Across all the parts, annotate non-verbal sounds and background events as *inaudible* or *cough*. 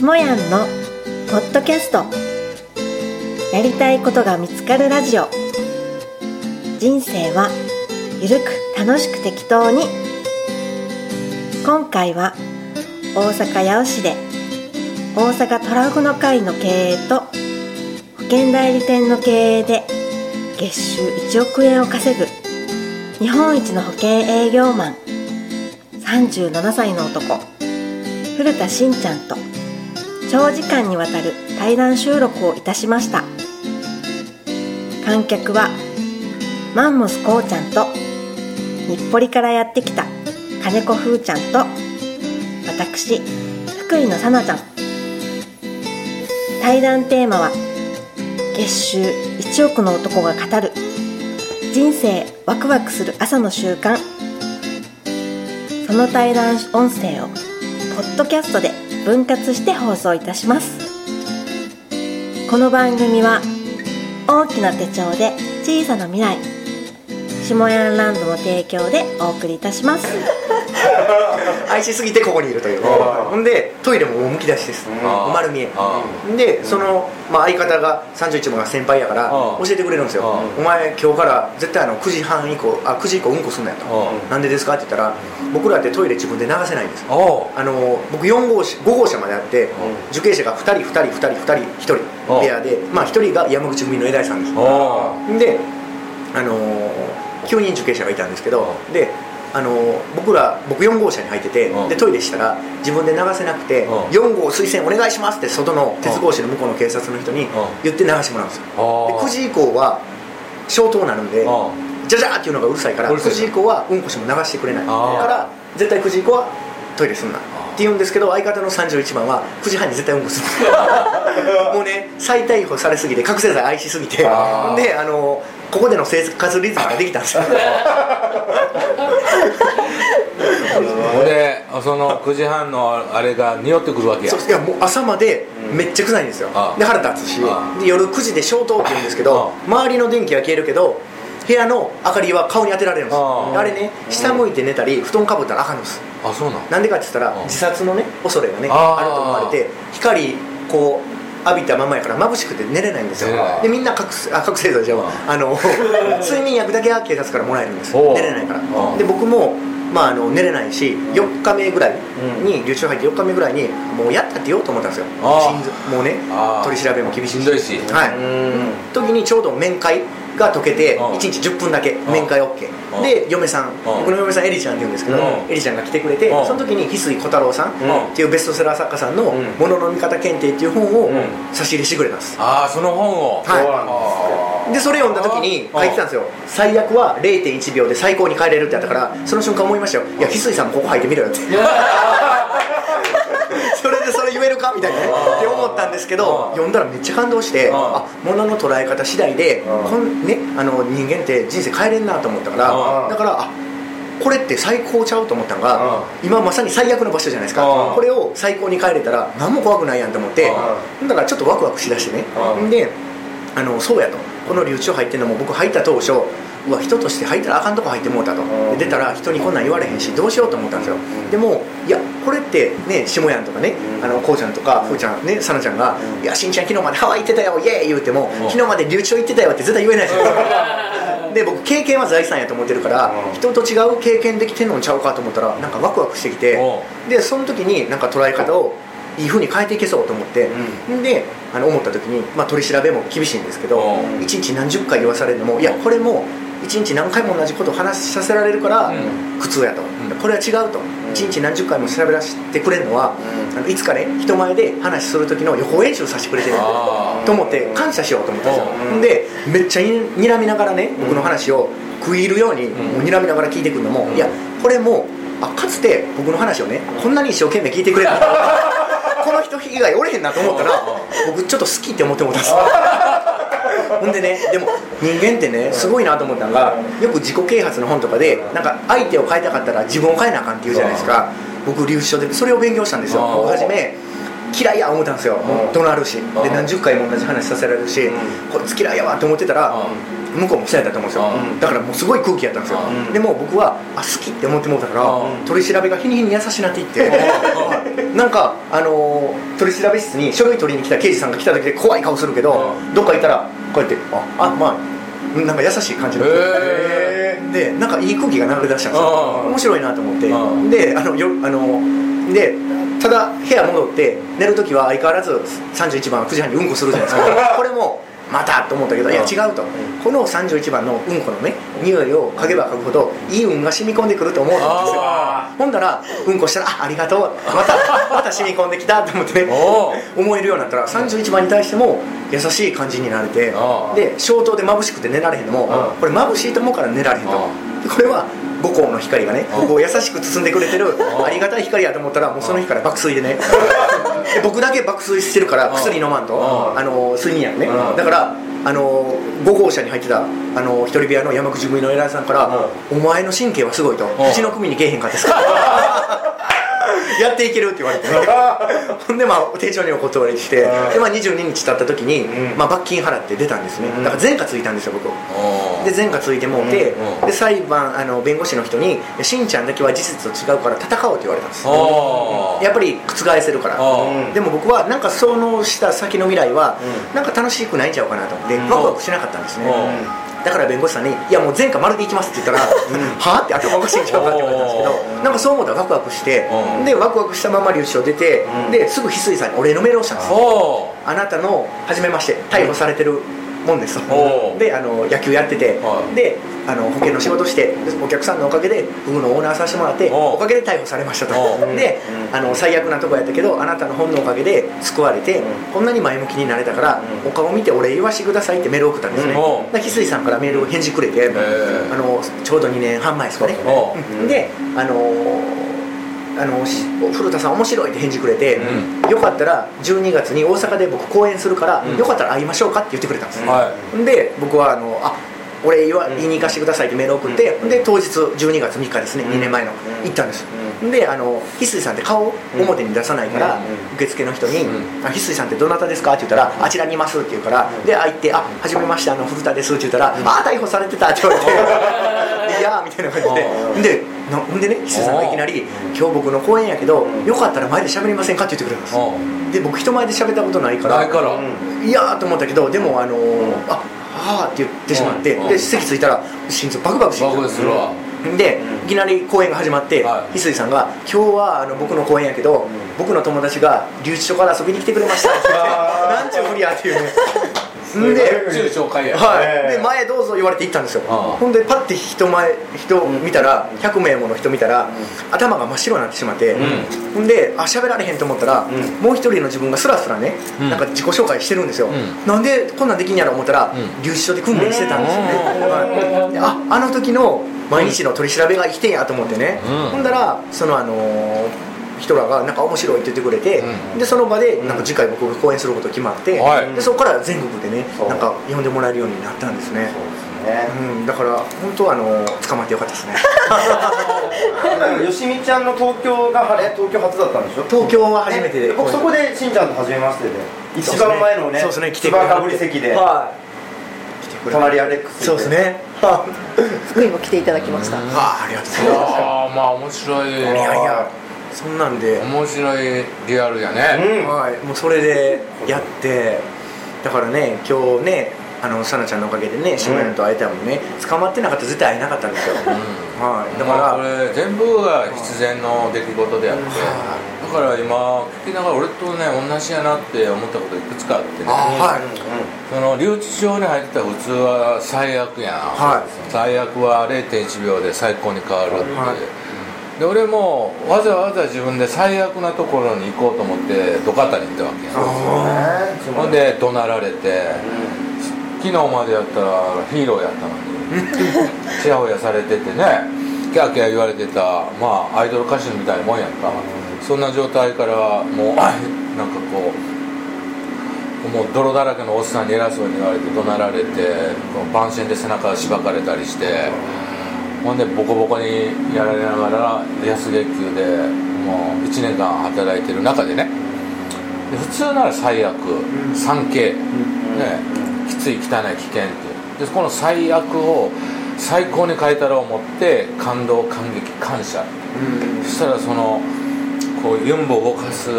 しもやんのポッドキャスト。やりたいことが見つかるラジオ。人生はゆるく楽しく適当に。今回は大阪八尾市で大阪トラフの会の経営と保険代理店の経営で月収1億円を稼ぐ日本一の保険営業マン37歳の男古田しんちゃんと長時間にわたる対談収録をいたしました。観客はマンモスこうちゃんと日暮里からやってきた金子ふーちゃんと私福井のさなちゃん。対談テーマは月収1億の男が語る人生ワクワクする朝の習慣。その対談音声をポッドキャストで分割して放送いたします。この番組は大きな手帳で小さな未来下ヤンランドの提供でお送りいたします。*laughs* 愛しすぎてここにいるという。ほんでトイレももうむき出しです。丸見え。でその、まあ、相方が31番が先輩やから教えてくれるんですよ。お前今日から絶対あの9時半以降あ9時以降うんこすんなよと。なんでですか？って言ったら僕らってトイレ自分で流せないんです。あの僕4号車5号車まであって受刑者が2人2人2人2人1人部屋でまあ1人が山口組の枝井さんです。であの9人受刑者がいたんですけどであの僕ら僕4号車に入ってて、うん、でトイレしたら自分で流せなくて、うん、4号推薦お願いしますって外の鉄格子の向こうの警察の人に言って流してもらうんですよ、で9時以降は消灯になるん。でじゃじゃーっていうのがうるさいから9時以降はうんこしも流してくれない。から絶対9時以降はトイレすんなって言うんですけど相方の31番は9時半に絶対うんこする。*laughs* もうね再逮捕されすぎて覚醒剤愛しすぎてであのここでの生活リズムができたんですよ。でその9時半のあれが匂ってくるわけや。いやもう朝までめっちゃ臭いんですよ、で腹立つしで夜9時で消灯って言うんですけど周りの電気は消えるけど部屋の明かりは顔に当てられるんです。あれね下向いて寝たり布団かぶったらあかんんです。あそうなん。なんでかって言ったら自殺のね恐れがねあると思われて光こう浴びたままやから眩しくて寝れないんですよ。でみんな覚醒あ覚醒剤じゃあの *laughs* 睡眠薬だけは警察からもらえるんです寝れないから。で僕もまあ、あの寝れないし4日目ぐらいに留置入って4日目ぐらいにもうやったって言おうと思ったんですよ。もうね取り調べも厳しいし。しはい。時にちょうど面会が解けて1日10分だけ面会 OK で嫁さん。僕の嫁さんエリちゃんって言うんですけどエリちゃんが来てくれてその時に翡翠小太郎さんっていうベストセラー作家さんの「ものの見方検定」っていう本を差し入れしてくれたんです。ああその本を。はい。でそれ読んだ時に書いてたんですよ。最悪は0.1秒で最高に帰れるってやったからその瞬間思いましたよ。いや翡翠さんもここ入ってみろよって *laughs* それでそれ言えるかみたいなねって思ったんですけど読んだらめっちゃ感動してあ物の捉え方次第でこん、ね、あの人間って人生変えれんなと思ったからだからあこれって最高ちゃうと思ったのが今まさに最悪の場所じゃないですか。これを最高に変えれたら何も怖くないやんと思ってだからちょっとワクワクしだしてね。であのそうやと。この留置所入ってるのも僕入った当初うわ人として入ったらあかんとこ入ってもうたと。出たら人にこんなん言われへんしどうしようと思ったんですよ。でもいやこれってね下やんとかねあのこうちゃんとかふーちゃんねさなちゃんが「いやしんちゃん昨日までハワイ行ってたよイエーイ!」言うても昨日まで留置所行ってたよって絶対言えないじゃないですかで僕経験は財産やと思ってるから人と違う経験できてんのんちゃうかと思ったらなんかワクワクしてきてでその時になんか捉え方をいいふうに変えていけそうと思って、うん、であの思った時に、まあ、取り調べも厳しいんですけど一日何十回言わされるのもいやこれも一日何回も同じことを話させられるから苦痛やと、これは違うと。一日何十回も喋らせてくれるのは、あのいつかね人前で話する時の予行演習させてくれてる。と思って感謝しようと思ったんですよ、でめっちゃにらみながらね僕の話を食い入るようにもう睨みながら聞いてくるのも、いやこれもあかつて僕の話をねこんなに一生懸命聞いてくれる *laughs* この人以外おれへんなと思ったら僕ちょっと好きって思ってもったんです *laughs* *laughs* ほんでねでも人間ってねすごいなと思ったのがよく自己啓発の本とかでなんか相手を変えたかったら自分を変えなあかんって言うじゃないですか。僕留置所でそれを勉強したんですよ。僕はじめ嫌いや思ったんですよ。怒鳴るし。で何十回も同じ話させられるしこいつ嫌いやわと思ってたら向こうもそうやったと思うんですよ。だからもうすごい空気やったんですよ。でも僕はあ好きって思ってもうたから取り調べが日に日に優しなっていって *laughs* なんかあのー取り調べ室に書類取りに来た刑事さんが来た時で怖い顔するけどどっか行ったらこうやってああまあなんか優しい感じの。へでなんかいい空気が流れ出したんですよ。うん面白いなと思って。うんであのよあのでただ部屋戻って寝る時は相変わらず31番9時半にうんこするじゃないですか。*laughs* これもまたと思ったけどいや違うと。この31番のうんこのね匂いを嗅げば嗅ぐほどいい運が染み込んでくると思うんですよ。あほんだらうんこしたらあありがとう。また *laughs* また染み込んできたと思ってね思えるようになったら31番に対しても優しい感じになれてで消灯で眩しくて寝られへんのもこれ眩しいと思うから寝られへんと。これは五光の光がね僕を優しく包んでくれてるあ。りがたい光やと思ったらもうその日から爆睡でねで僕だけ爆睡してるから薬飲まんとあ。の睡眠薬ね。だからあの5号車に入ってたあの一人部屋の山口組の偉いさんから「お前の神経はすごい」と「あ。あうちの組にけえへんかったですか?」*laughs* やっていけるって言われて。*laughs* ほんでまあ丁重にお断りしてで、まあ、22日経った時に、まあ、罰金払って出たんですね。だから前科ついたんですよ僕。で前科ついてもうて、うんで裁判あの弁護士の人に「しんちゃんだけは事実と違うから戦おう」って言われたんです。やっぱり覆せるから。でも僕はなんかそのした先の未来はなんか楽しくないんちゃうかなと思ってうん。ワクワクしなかったんですね。うだから弁護士さんに「いやもう前科丸でいきます」って言ったら「はあ?」って頭おかしいんちゃうかって言われたんですけどなんかそう思ったらワクワクしてうん。でワクワクしたまま留置を出てですぐ翡翠さんにお礼のメールをしたんですあなたの初めまして逮捕されてるもんですであの野球やっててはい。であの保険の仕事してでお客さんのおかげでフグのオーナーさせてもらっておかげで逮捕されましたと。であの最悪なとこやったけどあなたの本のおかげで救われてこんなに前向きになれたからお顔見てお礼言わしてくださいってメールを送ったんですね。翡翠さんからメールを返事くれてえあのちょうど2年半前ですかね。であのあのし古田さん面白いって返事くれて、よかったら12月に大阪で僕公演するから、うん。よかったら会いましょうかって言ってくれたんです、はで僕はあのあ俺言わうん言いに行かせてくださいってメールを送って、で当日12月3日ですね、うん。2年前の、うん。行ったんです、であの翡翠さんって顔を表に出さないから、うん。受付の人にう「あ翡翠さんってどなたですか?」って言ったら「あちらにいます」って言うから、であ行って「あはじめましてあの古田です」って言ったら「あ逮捕されてた」って言われて「*laughs* いやー」みたいな感じで。でなほんでね翡翠さんがいきなり「今日僕の公演やけどよかったら前で喋りませんか?」って言ってくれるんですで僕人前で喋ったことないからないやーと思ったけどでもあのーあはあって言ってしまってうんで席着いたら心臓バクバクしてでいきなり公演が始まってはい。翡翠さんが「今日はあの僕の公演やけど僕の友達が留置所から遊びに来てくれました」って言ってなんちゅうふりやっていうねごいで中紹介や。はい、ええ。で前どうぞ言われて行ったんですよ。ほんでパッて人前人見たら100名もの人見たら頭が真っ白になってしまって、うほんであ喋られへんと思ったら、ん。もう一人の自分がスラスラね、うん。なんか自己紹介してるんですよ、ん。なんでこんなんできんやろ思ったら、うん。留置所で訓練してたんですよね、ああの時の毎日の取り調べが生きてんやと思ってね、うん。ほんだらそのあのー人らがなんか面白いって言ってくれて、うんでその場でなんか次回僕が公演すること決まって、はい。でそこから全国でねなんか呼んでもらえるようになったんですね。そうですね。うん、だから本当はあの捕まってよかったですね。よしみちゃんの東京が晴れ東京初だったんでしょ？東京は初めてでね。僕そこでしんちゃんと初めましてで。一番前のねそうですね。来てつばかぶり席で。はい。来てくれ隣アレックスそうですね。は福井も来ていただきました。あありがとうございます。ああまあ面白い。いやいやそんなんで、面白いリアルやね。うん。はい、もうそれでやって。だからね今日ねあのさなちゃんのおかげでね島根と会えたもんね。捕まってなかったら絶対会えなかったんですよ、はい、だから、まあこれ全部が必然の出来事であって。だから今聞きながら俺とね同じやなって思ったこといくつかあってね。あはい。その留置場に入ってたら普通は最悪やん、はい。最悪は0.1秒で最高に変わるって、はいで俺もわざわざ自分で最悪なところに行こうと思って土方に行ったわけや。あほんで怒鳴られて昨日までやったらヒーローやったのにちやほやされててねキャーキャー言われてたまあアイドル歌手みたいなもんやんか。そんな状態からもうあ *laughs* なんかこうもう泥だらけのおっさんに偉そうに言われて怒鳴られて番線で背中しばかれたりしてほんでボコボコにやられながら安月給でもう1年間働いてる中でね。で普通なら最悪、産経、ね、きつい汚い危険っていう。でこの最悪を最高に変えたら思って感動感激感謝、そしたらそのこうユンボを動かす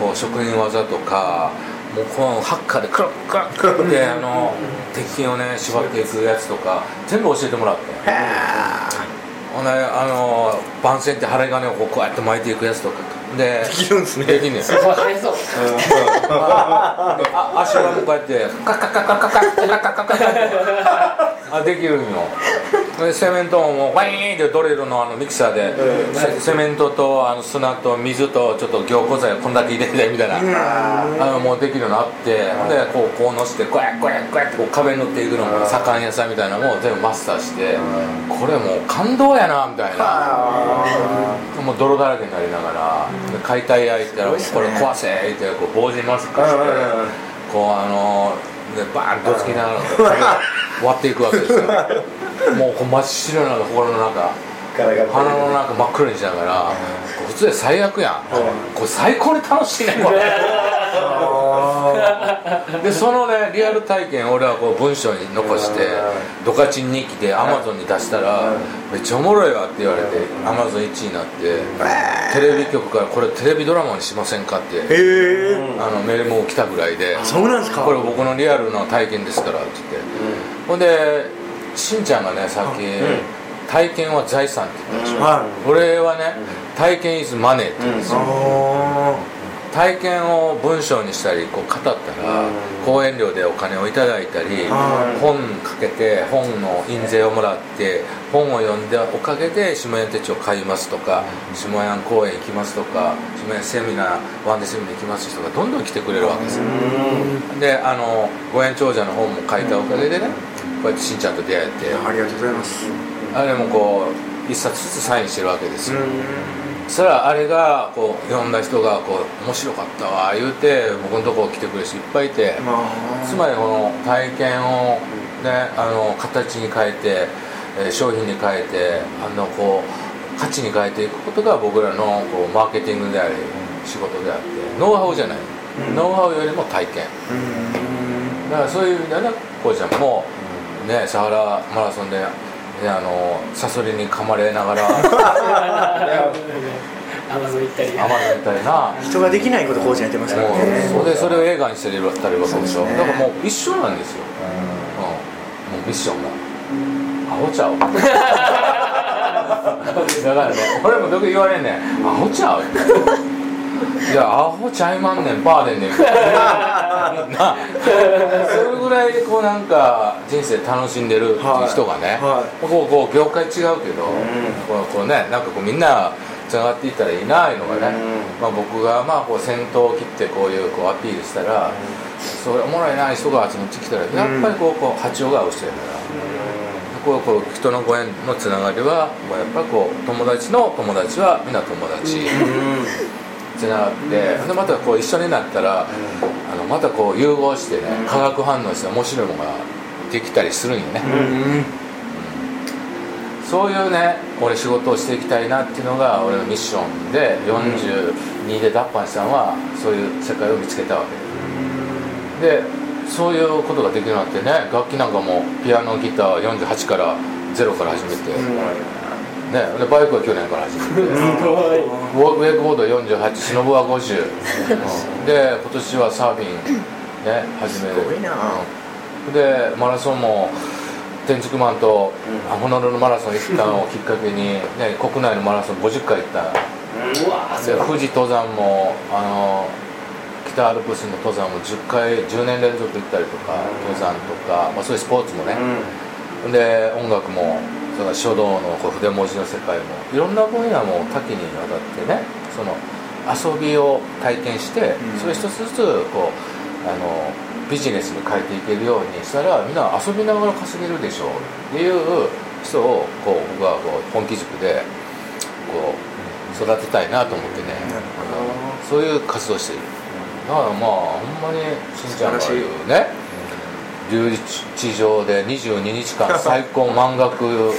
こう職人技とかもうこのハッカーでクラックラックラッってあの鉄筋をね縛っていくやつとか全部教えてもらって。ほんであの番線って針金をこうこうやって巻いていくやつとか。でできるんですね。できんねん。すごい早そう。あこうやってカッカッカッカッカッカッカッカッカッカッカッあできるんよ。でセメントもワイーンってドリルのあのミキサーでセセメントとあの砂と水とちょっと凝固剤をこんだけ入れてみたいなあのもうできるようになってほんでこうこうのしてこうやこうやこうやってこう壁に塗っていくのも左官屋さんみたいなのも全部マスターしてこれもう感動やなみたいな。もう泥だらけになりながらで解体焼いたらこれ壊せってこう防塵マスクしてこうあのでバーンとどつきながら割っていくわけですよ *laughs* もうこう真っ白な心の中。鼻の中真っ黒にしながら普通で最悪やん。これ最高に楽しいねこれ。でそのねリアル体験を俺はこう文章に残してドカチン日記でアマゾンに出したらめっちゃおもろいわって言われてアマゾン1位になってテレビ局からこれテレビドラマにしませんかってあのメールも来たぐらいでそうなんですか。これ僕のリアルな体験ですからって。言ってほんでしんちゃんがねさっき体験は財産って言ったでしょは俺はね体験 is money って言うんですよ。あ体験を文章にしたりこう語ったら講演料でお金をいただいたりはい。本かけて本の印税をもらって本を読んでおかげで下屋手帳買いますとか下屋公演行きますとか下屋セミナーワンデーセミナー行きます人がどんどん来てくれるわけですよ。であの五円長者の本も書いたおかげでねこうやってしんちゃんと出会えて。ありがとうございます。あれもこう一冊ずつサインしてるわけですよ。そしたらあれがこう読んだ人がこう面白かったわ言うて僕のとこ来てくれる人いっぱいいてつまりこの体験をねあの形に変えてえー商品に変えてあのこう価値に変えていくことが僕らのこうマーケティングであり仕事であってノウハウじゃない、ノウハウよりも体験。だからそういう意味ではねこうちゃんもねサハラマラソンで、ね、あのサソリに噛まれながら。アマゾン行ったり。甘えみたいな。人ができないことこうちゃんやってますから。ねそれでそれを映画にしてたりわけでしょ。そうですねだからもう一緒なんですよ、うん、もうミッションがアホちゃう。*laughs* だからね俺もよく言われんねん。アホちゃう。いやアホちゃいまんねんバーでんね。ん *laughs* なそれぐらいこうなんか人生楽しんでる人がね、はこうこう業界違うけど、こうこうねなんかこうみんなつながっていったらいいないうのがね、まあ、僕がまあこう先頭を切ってこういうこうアピールしたら、それおもろいな人が集まってきたらやっぱりこうこう波長が合う人やから。こうこう人のご縁のつながりはやっぱりこう友達の友達はみん。な友達つながってでまたこう一緒になったらまたこう融合してね化学反応して面白いものができたりするんよね。そういうね俺仕事をしていきたいなっていうのが俺のミッションで42で脱藩したのはそういう世界を見つけたわけ。でそういうことができるようになってね楽器なんかもピアノギター48からゼロから始めて、ね、でバイクは去年から始めて、ウェイクボード48シノブは50、うん。で今年はサーフィンね始める。すごいな。うん。でマラソンも天竺マンとホノルルマラソン行ったのをきっかけに、ね、国内のマラソン50回行った。で富士登山もあの北アルプスの登山も10回10年連続行ったりとか登山とか、まあ、そういうスポーツもね、で音楽もその書道のこう筆文字の世界もいろんな分野も多岐にわたってねその遊びを体験して、それ一つずつこうあのビジネスに変えていけるようにしたらみんな遊びながら稼げるでしょうっていう人をこう僕はこう本気塾でこう育てたいなと思ってね、そういう活動している。だからまあほんまにしんちゃんが言うね留置場で22日間最高満額満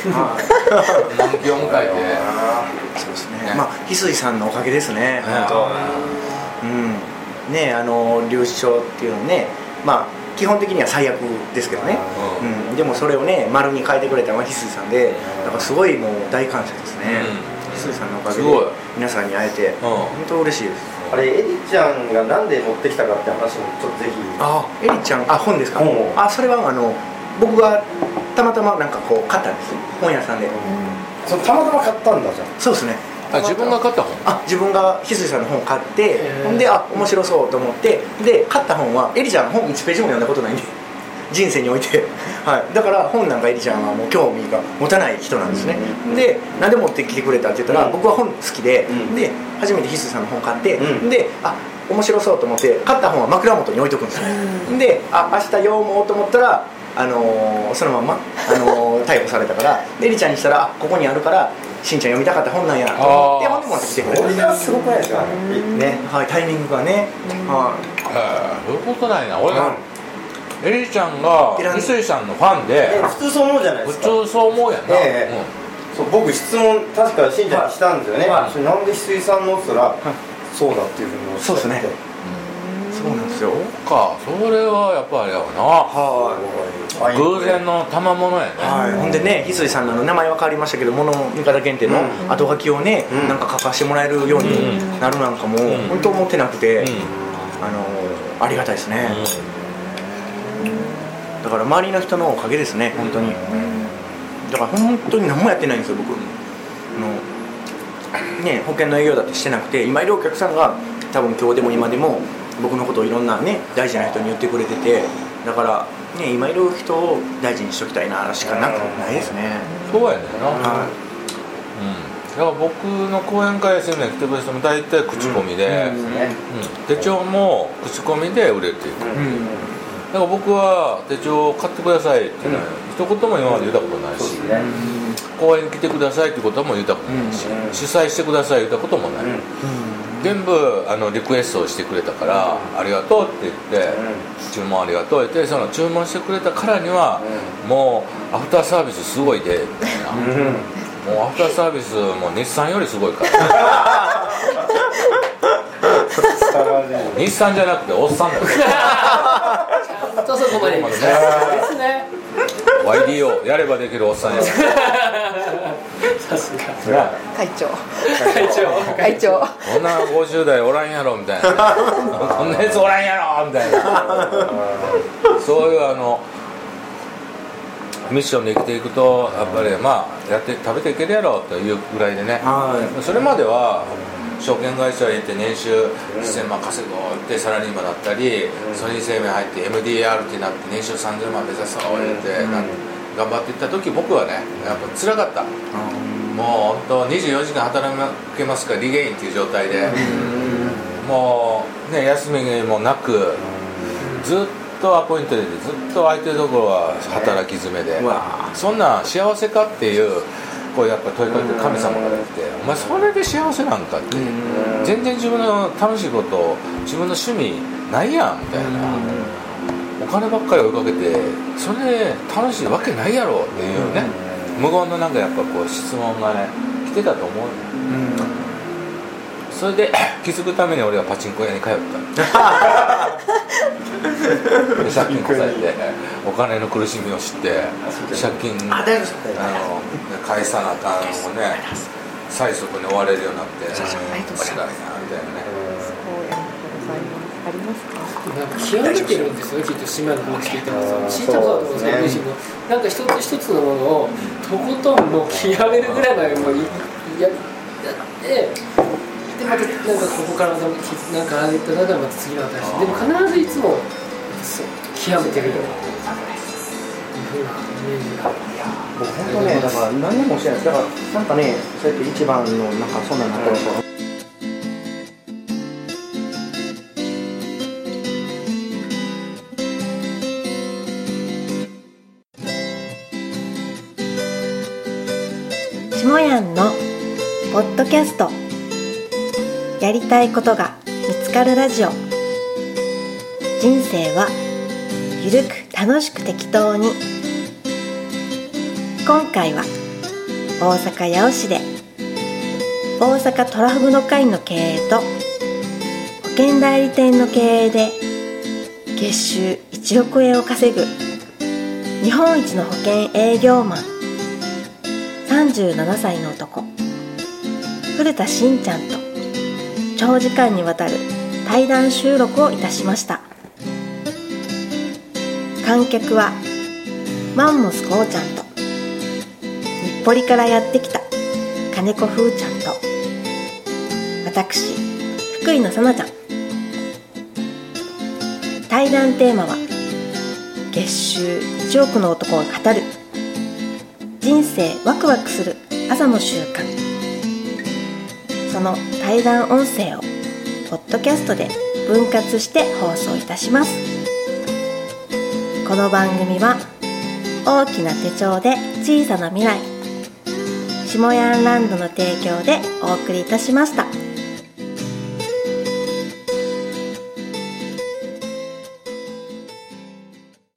期を迎えて。そうですね。ねまあ翡翠さんのおかげですね本当。うん。ねあの留置場っていうのねまあ基本的には最悪ですけどね、うん、でもそれをね丸に変えてくれたのは翡翠さんでだからすごいもう大感謝ですね、翡翠さんのおかげですごい。皆さんに会えて、本当嬉しいです。あれエリちゃんがなんで持ってきたかって話もちょっとぜひ。あエリちゃんあ本ですか、うんあそれはあの僕がたまたまなんかこう買ったんです。本屋さんで、そのたまたま買ったんだじゃん。そうですね。あ自分が買った本？あ自分が翡翠さんの本買ってほんであ面白そうと思ってで買った本はエリちゃんの本1ページも読んだことないんで人生において、はい、だから本なんかエリちゃんはもう興味が持たない人なんですね。で何で持ってきてくれたって言ったら、うん。僕は本好きで、うん。で初めて翡翠さんの本買って、うん。であ面白そうと思って買った本は枕元に置いとくんですよ、であ明日読もうと思ったらあのーそのまんま、あのー *laughs* 逮捕されたからでエリちゃんにしたらあここにあるからしんちゃん読みたかった本なんやと思ってあー。ほんで持ってきてくれた。これがすごくないですか？ね。はい、タイミングがね、はへえそういうことないな。俺、うんエリちゃんがいらん翡翠さんのファンでえ普通そう思うじゃないで普すか。通そう思うやんな、ええ。そう僕質問確かしんちゃんにしたんですよね、はい。それなんで翡翠さんのって言ったら、そうだっていうふうにおっしゃって。そうですね。い、そうなんですよ。うん、そっか。それはやっぱあれやわな。は偶然の賜物やね、い。はい、ほんでね、翡翠さんの名前は変わりましたけど、物見方検定のうん。後書きをね、うん。なんか書かせてもらえるようになるなんかも、ん。本当思ってなくて、うん。あのありがたいですね。だから周りの人のおかげですね、本当に。だから本当に何もやってないんですよ、僕。あのね、保険の営業だってしてなくて、今いるお客さんが多分今日でも今でも僕のことをいろんなね大事な人に言ってくれてて、だからね今いる人を大事にしときたいなしかなくないですね。そうやねんな、はうん、だから僕の講演会セミナー来てくれる人も大体口コミで、うんねうん手帳も口コミで売れていく、い。うん。だから僕は手帳を買ってくださいっていうのは一言も今まで言ったことないし、ね。講演に来てくださいってことも言ったことないし、うん主催してください言ったこともない、うん。全部あのリクエストをしてくれたから、ありがとうって言って、注文ありがとうってその注文してくれたからには、もうアフターサービスすごいでみたいな、もうアフターサービスも日産よりすごいから。*laughs* 日産じゃなくておっさんだよ *laughs* ほんとそこまでですね。YDO やればできるおっさんや。さすが。な会長。会長。会長。こんな50代おらんやろみたいな。こんなやつおらんやろみたいな。そういうあのミッションで生きていくとやっぱりまあやって食べていけるやろというぐらいでね。はい。それまでは証券会社へ行って年収1000万稼ごうってサラリーマンだったり、ソニー生命入って MDR ってなって年収3000万目指そう言って、なん頑張っていった時僕はねやっぱ辛かった。もう本当24時間働けますからリゲインっていう状態で、もうね休みもなくずっとアポイントでずっと空いてるところは働き詰めで、そんなん幸せかっていうこうやっぱ問いかけて神様が来て「お前それで幸せなんか?」って。全然自分の楽しいこと自分の趣味ないやんみたいな。お金ばっかり追いかけてそれで楽しいわけないやろっていうね。無言のなんかやっぱこう質問がね来てたと思う。それで気づくために俺はパチンコ屋に通った。で *laughs* 借金こされてお金の苦しみを知って借金あの返さなあかんをね催促に追われるようになってありがとうございなみたいなね。ありますか？なんか極めてるんですよきっと島の話聞いてます。聞いたことあると思う。んですなんか一つ一つのものをとことんもう極めるぐらいまでもういややってでまたなんかここからなんかああいった中でまた次の新しい。でも必ずいつもそう極めてるよいう。ふうなイメージが僕本当ねだから何もしてない。ですだからなんかねそうやって一番のなんかそんなんなたいことが見つかるラジオ。人生はゆるく楽しく適当に。今回は大阪八尾市で大阪トラフグの会の経営と保険代理店の経営で月収1億円を稼ぐ日本一の保険営業マン37歳の男古田真ちゃんと長時間にわたる対談収録をいたしました。観客はマンモスこうちゃんと日暮里からやってきた金子風ちゃんと私福井のさなちゃん。対談テーマは月収1億の男が語る。人生ワクワクする朝の習慣。その対談音声をポッドキャストで分割して放送いたしますこの番組は大きな手帳で小さな未来下ヤンランドの提供でお送りいたしました。